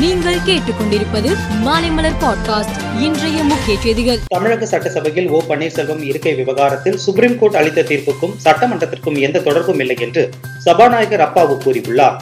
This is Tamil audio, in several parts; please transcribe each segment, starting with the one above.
நீங்கள் கேட்டுக்கொண்டிருப்பது மாலைமலர் பாட்காஸ்ட் இன்றைய முக்கிய செய்திகள். தமிழக சட்டசபையில் ஓ பன்னீர்செல்வம் இருக்கை விவகாரத்தில் சுப்ரீம் கோர்ட் அளித்த தீர்ப்புக்கும் சட்டமன்றத்திற்கும் எந்த தொடர்பும் இல்லை என்று சபாநாயகர் அப்பாவு கூறியுள்ளார்.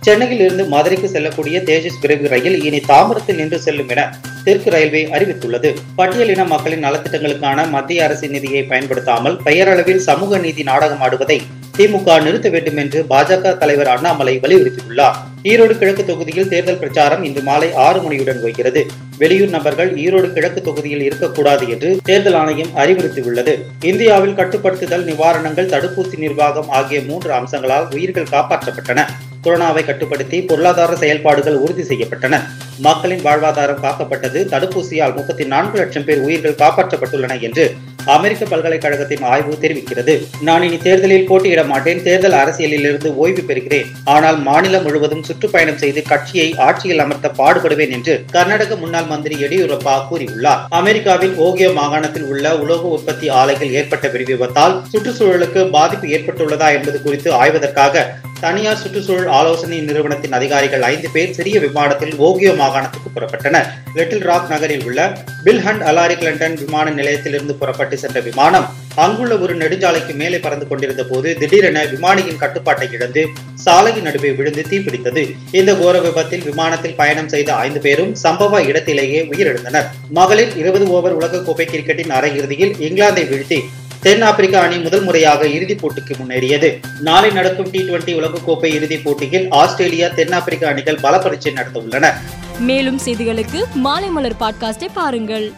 சென்னையில் இருந்து மதுரைக்கு செல்லக்கூடிய தேஜஸ் விரைவு ரயில் இனி தாம்பரத்தில் நின்று செல்லும் என தெற்கு ரயில்வே அறிவித்துள்ளது. பட்டியலின மக்களின் நலத்திட்டங்களுக்கான மத்திய அரசின் நிதியை பயன்படுத்தாமல் பெயரளவில் சமூக நீதி நாடகம் ஆடுவதை திமுக நிறுத்த வேண்டும் என்று பாஜக தலைவர் அண்ணாமலை வலியுறுத்தியுள்ளார். ஈரோடு கிழக்கு தொகுதியில் தேர்தல் பிரச்சாரம் இன்று மாலை ஆறு மணியுடன் வைக்கிறது வெளியூர் நபர்கள் ஈரோடு கிழக்கு தொகுதியில் இருக்கக்கூடாது என்று தேர்தல் ஆணையம் அறிவுறுத்தியுள்ளது. இந்தியாவில் கட்டுப்படுத்துதல் நிவாரணங்கள் தடுப்பூசி நிர்வாகம் ஆகிய மூன்று அம்சங்களால் உயிர்கள் காப்பாற்றப்பட்டன. கொரோனாவை கட்டுப்படுத்தி பொருளாதார செயல்பாடுகள் உறுதி செய்யப்பட்டன. மக்களின் வாழ்வாதாரம் காக்கப்பட்டது. தடுப்பூசியால் முப்பத்தி நான்கு லட்சம் பேர் உயிர்கள் காப்பாற்றப்பட்டுள்ளன என்று அமெரிக்க பல்கலைக்கழகத்தின் ஆய்வு தெரிவிக்கிறது. நான் இனி தேர்தலில் போட்டியிட மாட்டேன். தேர்தல் அரசியலில் இருந்து ஓய்வு பெறுகிறேன். ஆனால் மாநிலம் முழுவதும் சுற்றுப்பயணம் செய்து கட்சியை ஆட்சியில் அமர்த்த பாடுபடுவேன் என்று கர்நாடக முன்னாள் மந்திரி எடியூரப்பா கூறியுள்ளார். அமெரிக்காவின் ஓகியோ மாகாணத்தில் உள்ள உலோக உற்பத்தி ஆலைகள் ஏற்பட்ட வெடி விபத்தால் சுற்றுச்சூழலுக்கு பாதிப்பு ஏற்பட்டுள்ளதா என்பது குறித்து ஆய்வதற்காக தனியார் சுற்றுச்சூழல் ஆலோசனை நிறுவனத்தின் அதிகாரிகள் ஐந்து பேர் சிறிய விமானத்தில் ஓகியோ மாகாணத்துக்கு புறப்பட்டனர். லிட்டில் ராக் நகரில் உள்ள பில்ஹண்ட் அலாரி கிளண்டன் விமான நிலையத்திலிருந்து புறப்பட்டு சென்ற விமானம் அங்குள்ள ஒரு நெடுஞ்சாலைக்கு மேலே பறந்து கொண்டிருந்த போது திடீரென விமானியின் கட்டுப்பாட்டை இழந்து சாலையின் நடுவே விழுந்து தீப்பிடித்தது. இந்த கோர விபத்தில் விமானத்தில் பயணம் செய்த ஐந்து பேரும் சம்பவ இடத்திலேயே உயிரிழந்தனர். மகளிர் இருபது ஓவர் உலகக்கோப்பை கிரிக்கெட்டின் அரையிறுதியில் இங்கிலாந்தை வீழ்த்தி தென்னாப்பிரிக்கா அணி முதல் முறையாக இறுதிப் போட்டிக்கு முன்னேறியது. நாளை நடக்கும் டி டுவெண்டி உலகக்கோப்பை இறுதிப் போட்டியில் ஆஸ்திரேலியா தென்னாப்பிரிக்கா அணிகள் பல பரீட்சை நடத்த உள்ளன மேலும் செய்திகளுக்கு மாலை மலர் பாட்காஸ்டை பாருங்கள்.